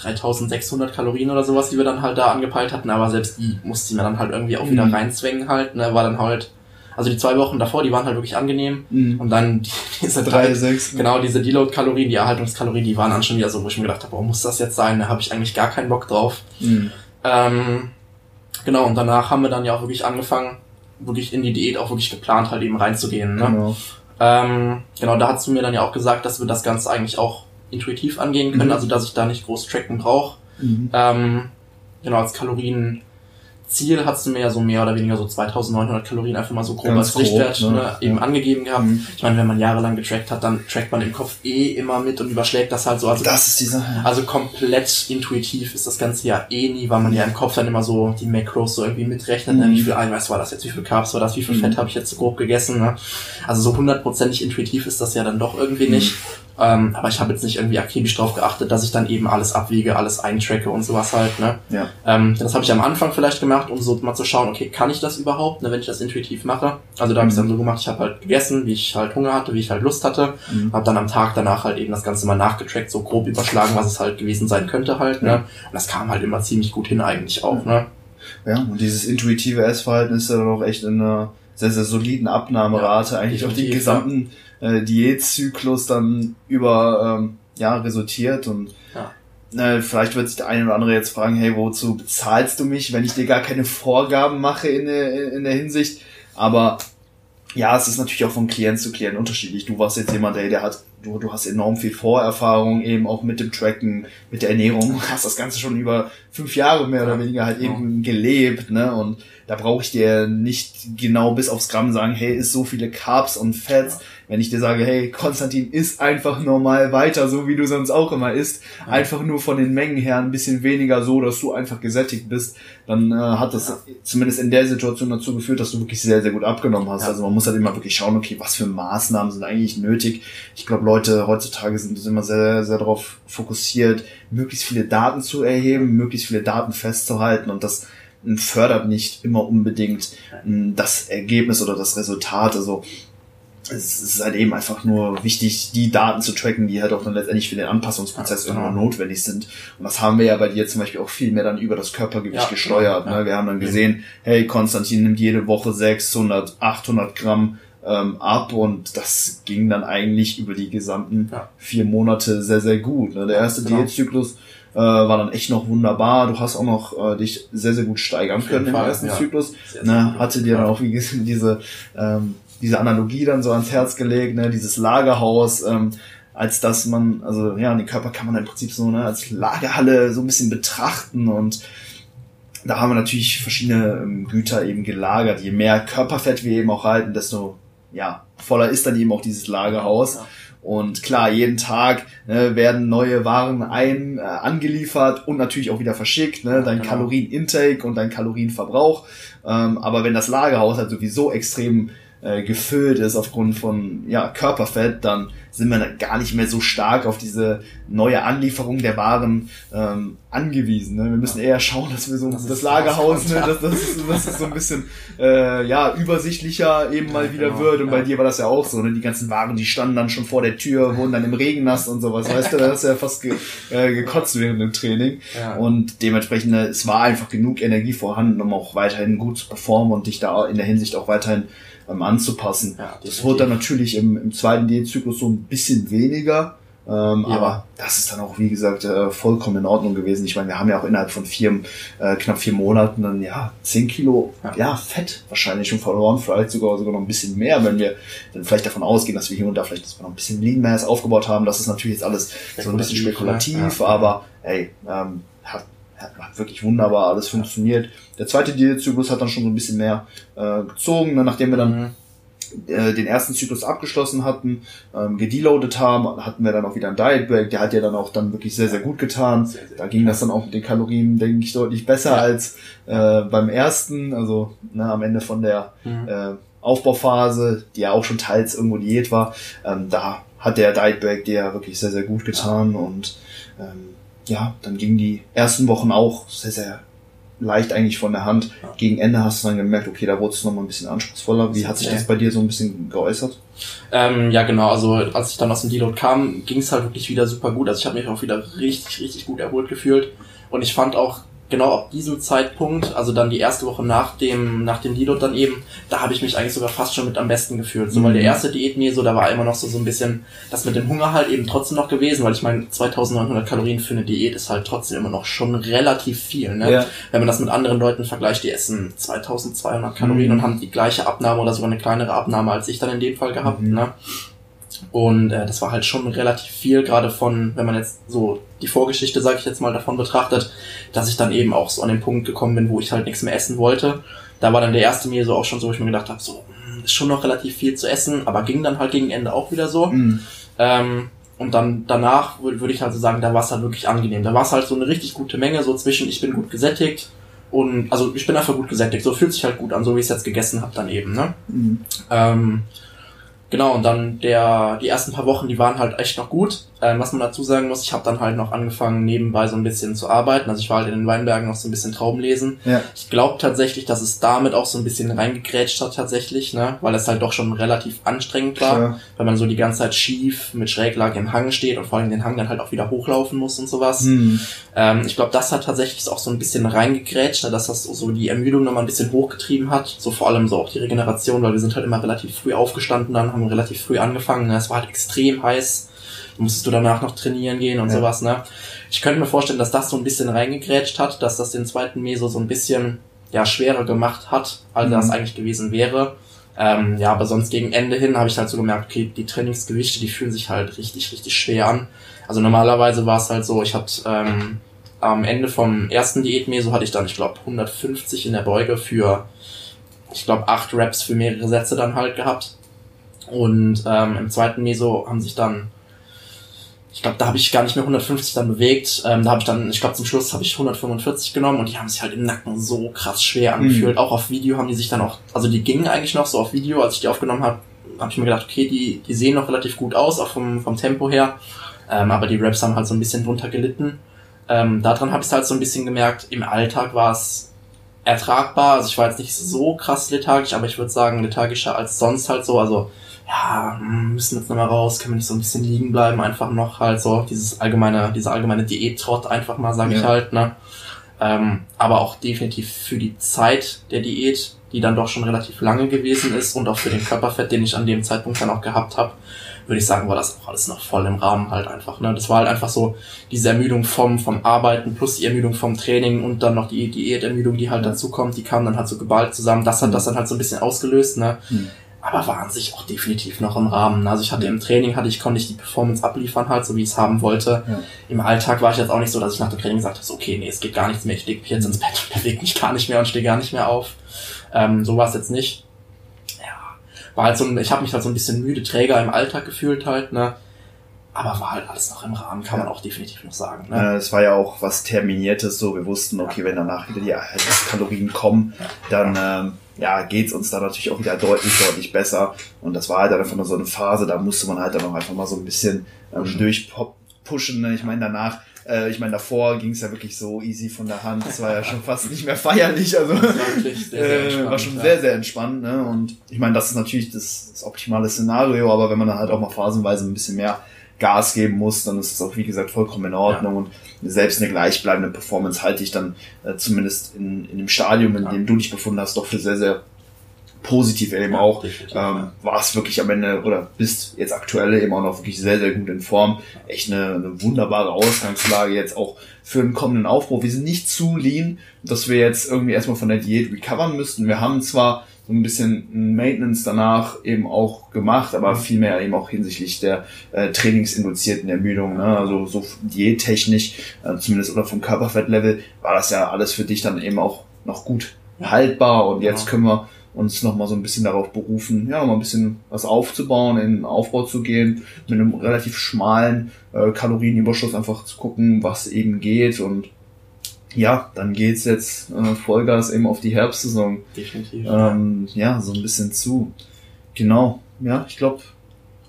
3600 Kalorien oder sowas, die wir dann halt da angepeilt hatten, aber selbst die musste ich mir dann halt irgendwie auch wieder mhm. reinzwängen halt, ne, war dann halt also die zwei Wochen davor, die waren halt wirklich angenehm. Mhm. Und dann die, *laughs* diese drei, drei sechs, genau, diese Deload-Kalorien, die Erhaltungskalorien, die waren dann schon wieder so, wo ich mir gedacht habe, warum muss das jetzt sein? Da habe ich eigentlich gar keinen Bock drauf. Mhm. Ähm, genau, und danach haben wir dann ja auch wirklich angefangen, wirklich in die Diät auch wirklich geplant, halt eben reinzugehen. Ne? Genau. Ähm, genau, da hast du mir dann ja auch gesagt, dass wir das Ganze eigentlich auch intuitiv angehen können, mhm. also dass ich da nicht groß tracken brauche. Mhm. Ähm, genau, als Kalorien Ziel hast du mir ja so mehr oder weniger so 2900 Kalorien einfach mal so grob Ganz als Richtwert ne? Ne, eben ja. angegeben gehabt. Mhm. Ich meine, wenn man jahrelang getrackt hat, dann trackt man im Kopf eh immer mit und überschlägt das halt so. Also, das ist die Sache. Also komplett intuitiv ist das Ganze ja eh nie, weil man ja im Kopf dann immer so die Macros so irgendwie mitrechnet. Ne? Mhm. Ne? Wie viel Eiweiß war das jetzt, wie viel Carbs war das, wie viel mhm. Fett habe ich jetzt so grob gegessen. Ne? Also so hundertprozentig intuitiv ist das ja dann doch irgendwie mhm. nicht. Ähm, aber ich habe jetzt nicht irgendwie akribisch drauf geachtet, dass ich dann eben alles abwiege, alles eintracke und sowas halt. Ne? Ja. Ähm, das habe ich am Anfang vielleicht gemacht, um so mal zu schauen, okay, kann ich das überhaupt, ne, wenn ich das intuitiv mache? Also da habe ich dann so gemacht, ich habe halt gegessen, wie ich halt Hunger hatte, wie ich halt Lust hatte, mhm. habe dann am Tag danach halt eben das Ganze mal nachgetrackt, so grob überschlagen, was es halt gewesen sein könnte halt. Ne? Und das kam halt immer ziemlich gut hin eigentlich auch. Ne? Ja, und dieses intuitive Essverhalten ist ja dann auch echt in einer sehr, sehr soliden Abnahmerate, ja, eigentlich auf den gesamten äh, Diätzyklus dann über ähm, ja, resultiert und ja. äh, vielleicht wird sich der eine oder andere jetzt fragen, hey, wozu bezahlst du mich, wenn ich dir gar keine Vorgaben mache in der, in der Hinsicht? Aber ja, es ist natürlich auch von Klient zu Klient unterschiedlich. Du warst jetzt jemand, der, der hat, du, du hast enorm viel Vorerfahrung eben auch mit dem Tracken, mit der Ernährung, hast das Ganze schon über fünf Jahre mehr oder weniger halt eben gelebt, ne? Und da brauche ich dir nicht genau bis aufs Gramm sagen, hey, ist so viele Carbs und Fats. Ja. Wenn ich dir sage, hey, Konstantin isst einfach normal weiter, so wie du sonst auch immer isst, ja. einfach nur von den Mengen her ein bisschen weniger so, dass du einfach gesättigt bist, dann äh, hat das ja. zumindest in der Situation dazu geführt, dass du wirklich sehr, sehr gut abgenommen hast. Also man muss halt immer wirklich schauen, okay, was für Maßnahmen sind eigentlich nötig. Ich glaube, Leute heutzutage sind immer sehr, sehr darauf fokussiert, möglichst viele Daten zu erheben, möglichst viele Daten festzuhalten und das fördert nicht immer unbedingt das Ergebnis oder das Resultat. Also es ist halt eben einfach nur wichtig, die Daten zu tracken, die halt auch dann letztendlich für den Anpassungsprozess ja, genau. notwendig sind. Und das haben wir ja bei dir zum Beispiel auch viel mehr dann über das Körpergewicht ja, gesteuert. Genau, ne? Wir haben dann gesehen, hey, Konstantin nimmt jede Woche 600, 800 Gramm ähm, ab und das ging dann eigentlich über die gesamten ja. vier Monate sehr, sehr gut. Ne? Der erste genau. Diätzyklus äh, war dann echt noch wunderbar. Du hast auch noch äh, dich sehr, sehr gut steigern können im ersten. Zyklus. Sehr, sehr ne? Hatte dir dann auch wie gesagt, diese, ähm, diese Analogie dann so ans Herz gelegt, ne? dieses Lagerhaus. Ähm, als dass man, also ja, den Körper kann man im Prinzip so ne, als Lagerhalle so ein bisschen betrachten und da haben wir natürlich verschiedene ähm, Güter eben gelagert. Je mehr Körperfett wir eben auch halten, desto ja, voller ist dann eben auch dieses Lagerhaus. Ja. Und klar, jeden Tag ne, werden neue Waren ein, äh, angeliefert und natürlich auch wieder verschickt, ne, dein genau. Kalorienintake und dein Kalorienverbrauch. Ähm, aber wenn das Lagerhaus halt sowieso extrem äh, gefüllt ist aufgrund von ja, Körperfett, dann sind wir gar nicht mehr so stark auf diese neue Anlieferung der Waren ähm, angewiesen. Ne? Wir müssen eher schauen, dass wir so das, das Lagerhaus, ne, dass, es, dass es so ein bisschen äh, ja übersichtlicher eben mal wieder genau, wird. Und ja. bei dir war das ja auch so. Ne? Die ganzen Waren, die standen dann schon vor der Tür, wurden dann im Regen nass und sowas. Weißt du, da hast du ja fast ge, äh, gekotzt während dem Training. Ja. Und dementsprechend, ne, es war einfach genug Energie vorhanden, um auch weiterhin gut zu performen und dich da in der Hinsicht auch weiterhin ähm, anzupassen. Ja, das wurde dann natürlich im, im zweiten Diätzyklus so ein bisschen weniger. Ähm, ja. Aber das ist dann auch, wie gesagt, äh, vollkommen in Ordnung gewesen. Ich meine, wir haben ja auch innerhalb von vier, äh, knapp vier Monaten dann ja zehn Kilo ja. ja. Fett wahrscheinlich schon verloren, vielleicht sogar sogar noch ein bisschen mehr, wenn wir dann vielleicht davon ausgehen, dass wir hier und da vielleicht noch ein bisschen Lean Mass aufgebaut haben. Das ist natürlich jetzt alles so ein bisschen spekulativ, ja. aber ey, ähm, hat hat wirklich wunderbar alles funktioniert. Der zweite Diätzyklus hat dann schon so ein bisschen mehr äh, gezogen, ne? nachdem wir dann mhm äh, den ersten Zyklus abgeschlossen hatten, ähm, gedeloadet haben, hatten wir dann auch wieder einen Diet Break, der hat ja dann auch dann wirklich sehr, sehr gut getan. Sehr, sehr da ging das dann auch mit den Kalorien, denke ich, deutlich besser ja. als äh, beim ersten, also ne, am Ende von der mhm. äh, Aufbauphase, die ja auch schon teils irgendwo Diät war, ähm, da hat der Diet Break dir ja wirklich sehr, sehr gut getan und ähm, ja, dann gingen die ersten Wochen auch sehr, sehr leicht eigentlich von der Hand. Gegen Ende hast du dann gemerkt, okay, da wurde es nochmal ein bisschen anspruchsvoller. Wie hat sich das bei dir so ein bisschen geäußert? Ähm, ja, genau. Also als ich dann aus dem Deload kam, ging es halt wirklich wieder super gut. Also ich habe mich auch wieder richtig, richtig gut erholt gefühlt. Und ich fand auch genau ab diesem Zeitpunkt, also dann die erste Woche nach dem, nach dem Deload dann eben, da habe ich mich eigentlich sogar fast schon mit am besten gefühlt. So, weil der mhm. erste Diät mir so, da war immer noch so, so ein bisschen das mit dem Hunger halt eben trotzdem noch gewesen, weil ich meine, 2900 Kalorien für eine Diät ist halt trotzdem immer noch schon relativ viel, ne? Ja. Wenn man das mit anderen Leuten vergleicht, die essen 2200 Kalorien mhm. und haben die gleiche Abnahme oder sogar eine kleinere Abnahme als ich dann in dem Fall gehabt, mhm. ne? Und äh, das war halt schon relativ viel, gerade von, wenn man jetzt so die Vorgeschichte, sage ich jetzt mal, davon betrachtet, dass ich dann eben auch so an den Punkt gekommen bin, wo ich halt nichts mehr essen wollte. Da war dann der erste mir so auch schon so, wo ich mir gedacht habe, so, hm, ist schon noch relativ viel zu essen, aber ging dann halt gegen Ende auch wieder so. Mhm. Ähm, und dann danach würde ich halt so sagen, da war es halt wirklich angenehm. Da war es halt so eine richtig gute Menge, so zwischen ich bin gut gesättigt und also ich bin einfach gut gesättigt. So fühlt sich halt gut an, so wie ich es jetzt gegessen habe dann eben. Ne? Mhm. Ähm, Genau, und dann der, die ersten paar Wochen, die waren halt echt noch gut. Ähm, was man dazu sagen muss, ich habe dann halt noch angefangen, nebenbei so ein bisschen zu arbeiten. Also ich war halt in den Weinbergen noch so ein bisschen Trauben lesen. Ja. Ich glaube tatsächlich, dass es damit auch so ein bisschen reingegrätscht hat tatsächlich, ne? weil es halt doch schon relativ anstrengend war, Klar. weil man so die ganze Zeit schief mit Schräglage im Hang steht und vor allem den Hang dann halt auch wieder hochlaufen muss und sowas. Hm. Ähm, ich glaube, das hat tatsächlich auch so ein bisschen reingegrätscht, ne? dass das so die Ermüdung nochmal ein bisschen hochgetrieben hat. So vor allem so auch die Regeneration, weil wir sind halt immer relativ früh aufgestanden dann, haben relativ früh angefangen. Ne? Es war halt extrem heiß musstest du danach noch trainieren gehen und ja. sowas, ne? Ich könnte mir vorstellen, dass das so ein bisschen reingegrätscht hat, dass das den zweiten Meso so ein bisschen, ja, schwerer gemacht hat, als mhm. das eigentlich gewesen wäre. Ähm, ja, aber sonst gegen Ende hin habe ich halt so gemerkt, okay, die Trainingsgewichte, die fühlen sich halt richtig, richtig schwer an. Also normalerweise war es halt so, ich hatte ähm, am Ende vom ersten Diätmeso hatte ich dann, ich glaube, 150 in der Beuge für, ich glaube, acht Reps für mehrere Sätze dann halt gehabt. Und ähm, im zweiten Meso haben sich dann ich glaube, da habe ich gar nicht mehr 150 dann bewegt. Ähm, da habe ich dann, ich glaube, zum Schluss habe ich 145 genommen und die haben sich halt im Nacken so krass schwer mhm. angefühlt. Mhm. Auch auf Video haben die sich dann auch, also die gingen eigentlich noch so auf Video, als ich die aufgenommen habe, habe ich mir gedacht, okay, die, die sehen noch relativ gut aus, auch vom, vom Tempo her. Ähm, aber die Raps haben halt so ein bisschen drunter gelitten. Ähm, daran habe ich halt so ein bisschen gemerkt, im Alltag war es ertragbar. Also ich war jetzt nicht so krass lethargisch, aber ich würde sagen, lethargischer als sonst halt so. Also ja, hm, müssen jetzt nochmal raus, können wir nicht so ein bisschen liegen bleiben, einfach noch halt so dieses allgemeine, dieser allgemeine Diät-Trott einfach mal, sage ja. ich halt, ne? Ähm, aber auch definitiv für die Zeit der Diät, die dann doch schon relativ lange gewesen ist und auch für den Körperfett, den ich an dem Zeitpunkt dann auch gehabt habe, würde ich sagen, war das auch alles noch voll im Rahmen halt einfach. Ne? Das war halt einfach so diese Ermüdung vom, vom Arbeiten plus die Ermüdung vom Training und dann noch die Diätermüdung, die halt dazu kommt, die kam dann halt so geballt zusammen. Das hat das dann halt so ein bisschen ausgelöst. Ne? Mhm aber war an sich auch definitiv noch im Rahmen. Also ich hatte im Training hatte ich, konnte ich die Performance abliefern halt, so wie ich es haben wollte. Ja. Im Alltag war ich jetzt auch nicht so, dass ich nach dem Training gesagt habe, so, okay, nee, es geht gar nichts mehr, ich leg mich jetzt ins Bett und *laughs* bewege mich gar nicht mehr und stehe gar nicht mehr auf. Ähm, so war es jetzt nicht. Ja, war halt so ein, ich habe mich halt so ein bisschen müde, träger im Alltag gefühlt halt, ne. Aber war halt alles noch im Rahmen, kann man auch definitiv noch sagen. Ne? Äh, es war ja auch was Terminiertes, so wir wussten, okay, wenn danach wieder die Kalorien kommen, dann ähm, ja, geht's uns da natürlich auch wieder deutlich, deutlich besser. Und das war halt einfach nur so eine Phase, da musste man halt dann auch einfach mal so ein bisschen ähm, durchpushen. Ne? Ich meine, danach, äh, ich meine, davor ging's ja wirklich so easy von der Hand. Das war ja schon fast nicht mehr feierlich. Also war, *laughs* sehr, sehr äh, war schon sehr, sehr entspannt. Ne? Und ich meine, das ist natürlich das, das optimale Szenario, aber wenn man dann halt auch mal phasenweise ein bisschen mehr Gas geben muss, dann ist es auch, wie gesagt, vollkommen in Ordnung. Ja. Und selbst eine gleichbleibende Performance halte ich dann äh, zumindest in, in dem Stadium, in ja. dem du dich befunden hast, doch für sehr, sehr positiv eben ja, auch. Ähm, war es wirklich am Ende oder bist jetzt aktuell eben auch noch wirklich sehr, sehr gut in Form. Echt eine, eine wunderbare Ausgangslage jetzt auch für einen kommenden Aufbau. Wir sind nicht zu lean, dass wir jetzt irgendwie erstmal von der Diät recovern müssten. Wir haben zwar so ein bisschen Maintenance danach eben auch gemacht, aber mhm. vielmehr eben auch hinsichtlich der äh, trainingsinduzierten Ermüdung, ne? also so diättechnisch, äh, zumindest oder vom Körperfettlevel, war das ja alles für dich dann eben auch noch gut haltbar und jetzt können wir uns nochmal so ein bisschen darauf berufen, ja, mal ein bisschen was aufzubauen, in den Aufbau zu gehen, mit einem relativ schmalen äh, Kalorienüberschuss einfach zu gucken, was eben geht und ja, dann geht's jetzt äh, Vollgas eben auf die Herbstsaison. Definitiv. Ähm, ja, so ein bisschen zu. Genau. Ja, ich glaube.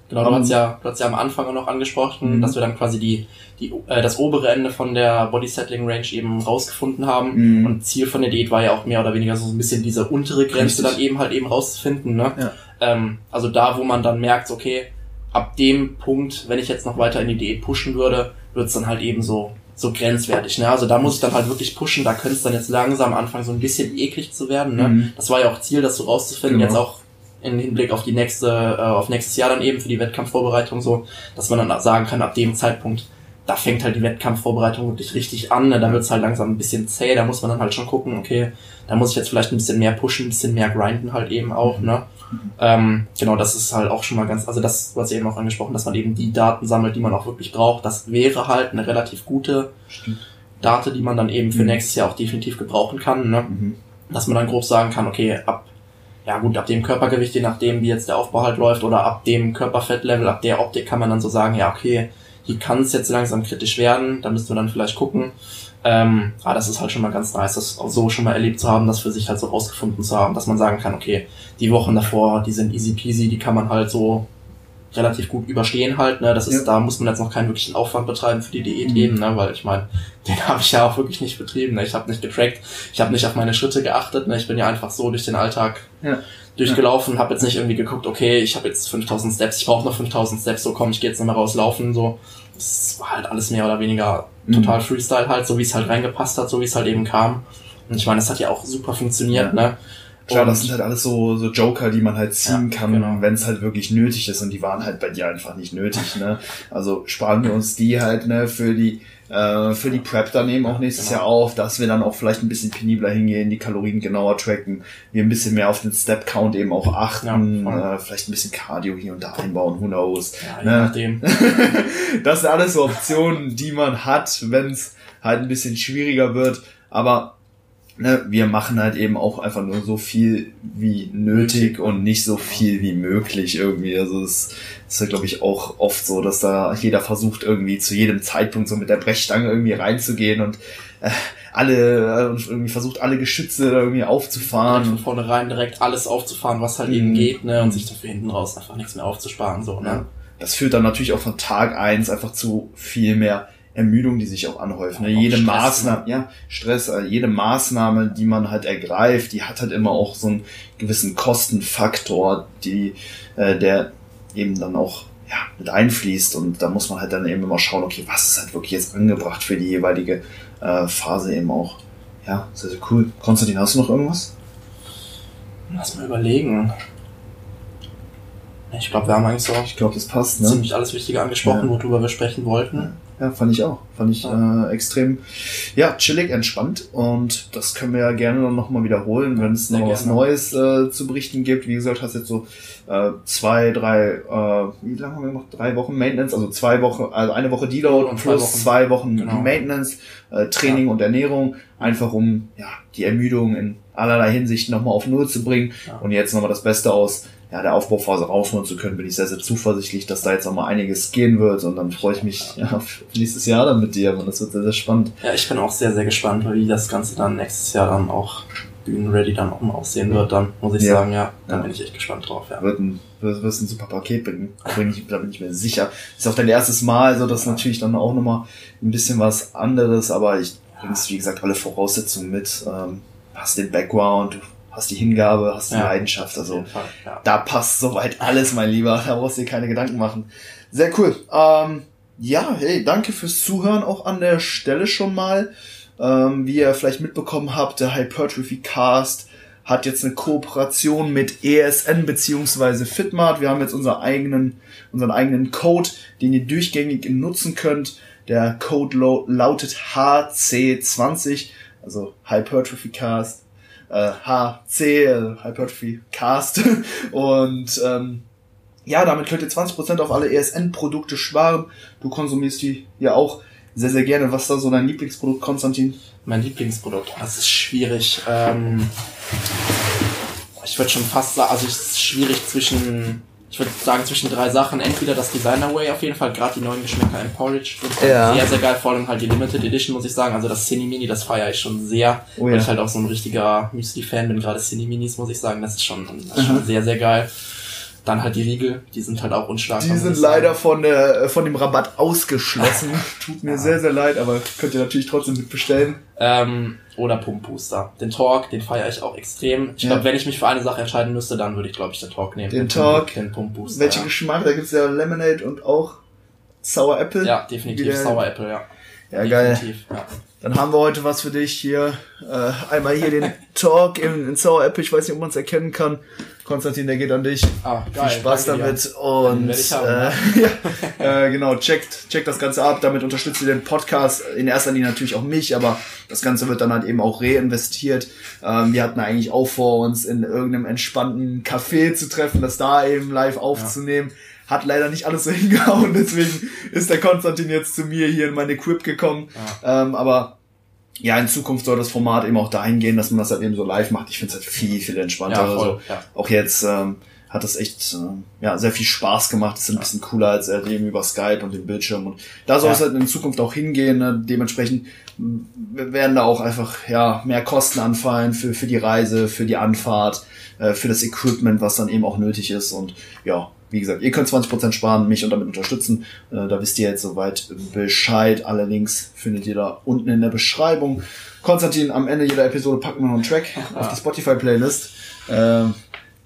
Genau, du hast ja, du hast ja am Anfang noch angesprochen, mhm. dass wir dann quasi die, die, äh, das obere Ende von der Body Settling Range eben rausgefunden haben. Mhm. Und Ziel von der Diät war ja auch mehr oder weniger so ein bisschen diese untere Grenze Richtig. dann eben halt eben rauszufinden. Ne? Ja. Ähm, also da, wo man dann merkt, okay, ab dem Punkt, wenn ich jetzt noch weiter in die Diät pushen würde, wird's dann halt eben so so grenzwertig. Ne? Also da muss ich dann halt wirklich pushen, da könnte es dann jetzt langsam anfangen, so ein bisschen eklig zu werden. Ne? Mhm. Das war ja auch Ziel, das so rauszufinden, genau. jetzt auch in Hinblick auf die nächste, äh, auf nächstes Jahr dann eben für die Wettkampfvorbereitung so, dass man dann sagen kann, ab dem Zeitpunkt, da fängt halt die Wettkampfvorbereitung wirklich richtig an, ne? da wird es halt langsam ein bisschen zäh, da muss man dann halt schon gucken, okay, da muss ich jetzt vielleicht ein bisschen mehr pushen, ein bisschen mehr grinden halt eben auch, mhm. Ähm, genau, das ist halt auch schon mal ganz, also das, was ihr eben auch angesprochen, dass man eben die Daten sammelt, die man auch wirklich braucht. Das wäre halt eine relativ gute Stimmt. Date, die man dann eben für mhm. nächstes Jahr auch definitiv gebrauchen kann. Ne? Mhm. Dass man dann grob sagen kann, okay, ab, ja gut, ab dem Körpergewicht, je nachdem, wie jetzt der Aufbau halt läuft, oder ab dem Körperfettlevel, ab der Optik kann man dann so sagen, ja, okay, hier kann es jetzt langsam kritisch werden, da müssen wir dann vielleicht gucken. Ähm, aber das ist halt schon mal ganz nice, das auch so schon mal erlebt zu haben, das für sich halt so rausgefunden zu haben, dass man sagen kann, okay, die Wochen davor, die sind easy peasy, die kann man halt so relativ gut überstehen halt, ne? Das ist, ja. da muss man jetzt noch keinen wirklichen Aufwand betreiben für die Diät mhm. eben, ne? Weil ich meine, *laughs* den habe ich ja auch wirklich nicht betrieben, ne? Ich habe nicht getrackt, ich habe nicht auf meine Schritte geachtet, ne? Ich bin ja einfach so durch den Alltag ja. durchgelaufen, habe jetzt nicht irgendwie geguckt, okay, ich habe jetzt 5000 Steps, ich brauche noch 5000 Steps, so komm, ich gehe jetzt nochmal rauslaufen, so. Das war halt alles mehr oder weniger mhm. total Freestyle halt, so wie es halt reingepasst hat, so wie es halt eben kam. Und ich meine, es hat ja auch super funktioniert, ja. ne? Klar, das sind halt alles so, so Joker, die man halt ziehen ja, kann, genau. wenn es halt wirklich nötig ist. Und die waren halt bei dir einfach nicht nötig. Ne? Also sparen wir uns die halt ne, für die äh, für die Prep dann eben auch nächstes genau. Jahr auf, dass wir dann auch vielleicht ein bisschen penibler hingehen, die Kalorien genauer tracken, wir ein bisschen mehr auf den Step Count eben auch achten, ja, äh, vielleicht ein bisschen Cardio hier und da einbauen, who knows. Ja, ne? nachdem. *laughs* das sind alles so Optionen, die man hat, wenn es halt ein bisschen schwieriger wird. Aber ne, wir machen halt eben auch einfach nur so viel wie nötig und nicht so viel wie möglich irgendwie. Also es ist ja, glaube ich, auch oft so, dass da jeder versucht irgendwie zu jedem Zeitpunkt so mit der Brechstange irgendwie reinzugehen und äh, alle äh, irgendwie versucht alle Geschütze irgendwie aufzufahren. Von vornherein direkt alles aufzufahren, was halt mhm. eben geht, ne, und sich dafür hinten raus einfach nichts mehr aufzusparen, so, ne. Ja. Das führt dann natürlich auch von Tag eins einfach zu viel mehr Ermüdung, die sich auch anhäufen. Ja, jede Stress, Maßnahme, ja, Stress, also jede Maßnahme, die man halt ergreift, die hat halt immer auch so einen gewissen Kostenfaktor, die, äh, der eben dann auch ja, mit einfließt und da muss man halt dann eben immer schauen, okay, was ist halt wirklich jetzt angebracht für die jeweilige äh, Phase eben auch. Ja, sehr, sehr cool. Konstantin, hast du noch irgendwas? Lass mal überlegen. Ich glaube, wir haben eigentlich so ich glaube, das passt, ne? ziemlich alles Wichtige angesprochen, ja. worüber wir sprechen wollten. Ja. Ja, fand ich auch. Fand ich äh, extrem, ja, chillig, entspannt. Und das können wir ja gerne dann nochmal wiederholen, wenn es noch was Neues äh, zu berichten gibt. Wie gesagt, hast jetzt so äh, zwei, drei, äh, wie lange haben wir gemacht? Drei Wochen Maintenance, also zwei Wochen, also eine Woche Deload und plus Wochen. zwei Wochen genau. Maintenance, äh, Training ja. und Ernährung, einfach um ja die Ermüdung in allerlei Hinsicht nochmal auf Null zu bringen. Ja. Und jetzt nochmal das Beste aus ja, der Aufbauphase rausholen zu können, bin ich sehr, sehr zuversichtlich, dass da jetzt noch mal einiges gehen wird und dann freue ich mich ja, *laughs* auf nächstes Jahr dann mit dir und das wird sehr, sehr spannend. Ja, ich bin auch sehr, sehr gespannt, wie das Ganze dann nächstes Jahr dann auch bühnenready dann auch mal aussehen wird, dann muss ich ja. sagen, ja, da ja. bin ich echt gespannt drauf, ja. Wird ein, wird, wird ein super Paket bringen, bring ich, da bin ich mir sicher. Ist auch dein erstes Mal, also das ist natürlich dann auch nochmal ein bisschen was anderes, aber ich bringst, wie gesagt, alle Voraussetzungen mit, ähm, hast den Background, hast die Hingabe, hast die ja. Leidenschaft. Also Fall, ja. da passt soweit alles, mein Lieber. Da brauchst du dir keine Gedanken machen. Sehr cool. Ähm, ja, hey, danke fürs Zuhören auch an der Stelle schon mal. Ähm, wie ihr vielleicht mitbekommen habt, der Hypertrophy Cast hat jetzt eine Kooperation mit ESN beziehungsweise Fitmart. Wir haben jetzt unseren eigenen, unseren eigenen Code, den ihr durchgängig nutzen könnt. Der Code lautet HC20, also Hypertrophy Cast äh, HC, Hypertrophy Cast. *laughs* Und ähm, ja, damit könnt ihr 20% auf alle ESN-Produkte sparen. Du konsumierst die ja auch sehr, sehr gerne. Was ist da so dein Lieblingsprodukt, Konstantin? Mein Lieblingsprodukt, das ist schwierig. Ähm, ich würde schon fast sagen, also es ist schwierig zwischen ich würde sagen, zwischen drei Sachen. Entweder das Designer Way auf jeden Fall, gerade die neuen Geschmäcker im Porridge. Ja. Sehr, sehr geil, vor allem halt die Limited Edition, muss ich sagen. Also das Cine Mini, das feiere ich schon sehr. Oh, ja. Weil ich halt auch so ein richtiger Müsli-Fan bin, gerade Cine Minis, muss ich sagen. Das ist schon, das ist schon sehr, sehr geil. Dann halt die Riegel, die sind halt auch unschlagbar. Die sind leider von, der, von dem Rabatt ausgeschlossen. *laughs* Tut mir ja. sehr, sehr leid, aber könnt ihr natürlich trotzdem mitbestellen. Ähm, oder Pumpbooster. Den Talk, den feiere ich auch extrem. Ich ja. glaube, wenn ich mich für eine Sache entscheiden müsste, dann würde ich, glaube ich, den Talk nehmen. Den, den Talk. Den Pumpbooster. Welchen ja. Geschmack? Da gibt's ja Lemonade und auch Sour Apple. Ja, definitiv Sour Apple, ja. Ja, definitiv, geil. Ja. Dann haben wir heute was für dich hier. Äh, einmal hier den *laughs* Talk in, in Sour Apple. Ich weiß nicht, ob man es erkennen kann. Konstantin, der geht an dich. Ah, geil, Viel Spaß damit. Dir. Und äh, ne? *laughs* ja, äh, genau, checkt, checkt das Ganze ab. Damit unterstützt ihr den Podcast. In erster Linie natürlich auch mich, aber das Ganze wird dann halt eben auch reinvestiert. Ähm, wir hatten eigentlich auch vor, uns in irgendeinem entspannten Café zu treffen, das da eben live aufzunehmen. Ja hat leider nicht alles so *laughs* hingehauen, deswegen ist der Konstantin jetzt zu mir hier in meine Equip gekommen. Ja. Ähm, aber ja, in Zukunft soll das Format eben auch dahin gehen, dass man das halt eben so live macht. Ich finde es halt viel, viel entspannter. Ja, voll, also, ja. Auch jetzt ähm, hat das echt äh, ja, sehr viel Spaß gemacht. Es ist ein bisschen cooler als äh, eben über Skype und den Bildschirm. Und da soll ja. es halt in Zukunft auch hingehen. Ne? Dementsprechend werden da auch einfach ja mehr Kosten anfallen für, für die Reise, für die Anfahrt, äh, für das Equipment, was dann eben auch nötig ist. Und ja, wie gesagt, ihr könnt 20% sparen, mich und damit unterstützen. Äh, da wisst ihr jetzt soweit Bescheid. Alle Links findet ihr da unten in der Beschreibung. Konstantin, am Ende jeder Episode packen wir noch einen Track ja. *laughs* auf die Spotify-Playlist. Äh,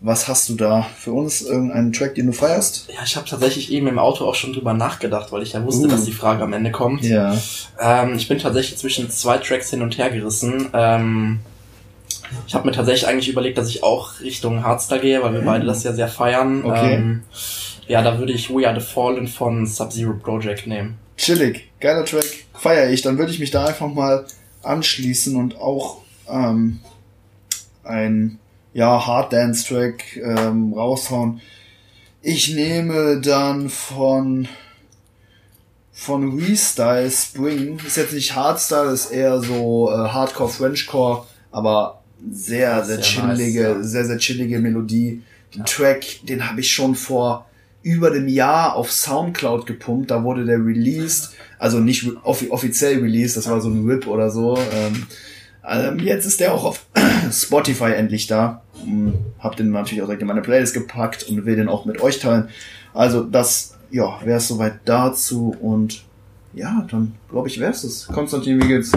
was hast du da für uns? Irgendeinen Track, den du feierst? Ja, ich habe tatsächlich eben im Auto auch schon drüber nachgedacht, weil ich ja wusste, uh. dass die Frage am Ende kommt. Ja. Ähm, ich bin tatsächlich zwischen zwei Tracks hin und her gerissen. Ähm, ich habe mir tatsächlich eigentlich überlegt, dass ich auch Richtung Hardstyle gehe, weil wir mhm. beide das ja sehr feiern. Okay. Ähm, ja, da würde ich We Are the Fallen von Sub-Zero Project nehmen. Chillig, geiler Track, feier ich. Dann würde ich mich da einfach mal anschließen und auch ähm, ein ja, Hard Dance Track ähm, raushauen. Ich nehme dann von von Restyle Spring. Ist jetzt nicht Hardstyle, ist eher so äh, Hardcore Frenchcore, aber sehr, sehr, sehr chillige, nice, ja. sehr, sehr chillige Melodie. Den ja. Track, den habe ich schon vor über dem Jahr auf Soundcloud gepumpt. Da wurde der released. Also nicht offi offiziell released, das war so ein Rip oder so. Ähm, ähm, jetzt ist der auch auf *clears throat* Spotify endlich da. Hm, hab den natürlich auch direkt in meine Playlist gepackt und will den auch mit euch teilen. Also das, ja, wäre es soweit dazu und ja, dann glaube ich, wäre es. Konstantin, wie geht's?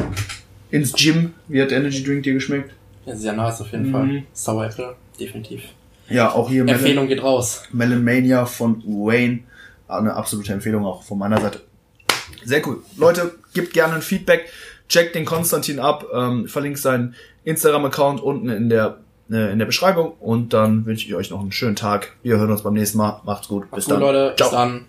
Ins Gym, wie hat der Energy Drink dir geschmeckt? Ja, sehr nice auf jeden mhm. Fall. Sour Apple, definitiv. Ja, auch hier. Empfehlung Melon, geht raus. Melon Mania von Wayne. Eine absolute Empfehlung auch von meiner Seite. Sehr cool. Leute, gebt gerne ein Feedback. Checkt den Konstantin ab. Ähm, verlinkt seinen Instagram-Account unten in der äh, in der Beschreibung. Und dann wünsche ich euch noch einen schönen Tag. Wir hören uns beim nächsten Mal. Macht's gut. Bis Macht's dann. Gut, Leute. Ciao. Bis dann.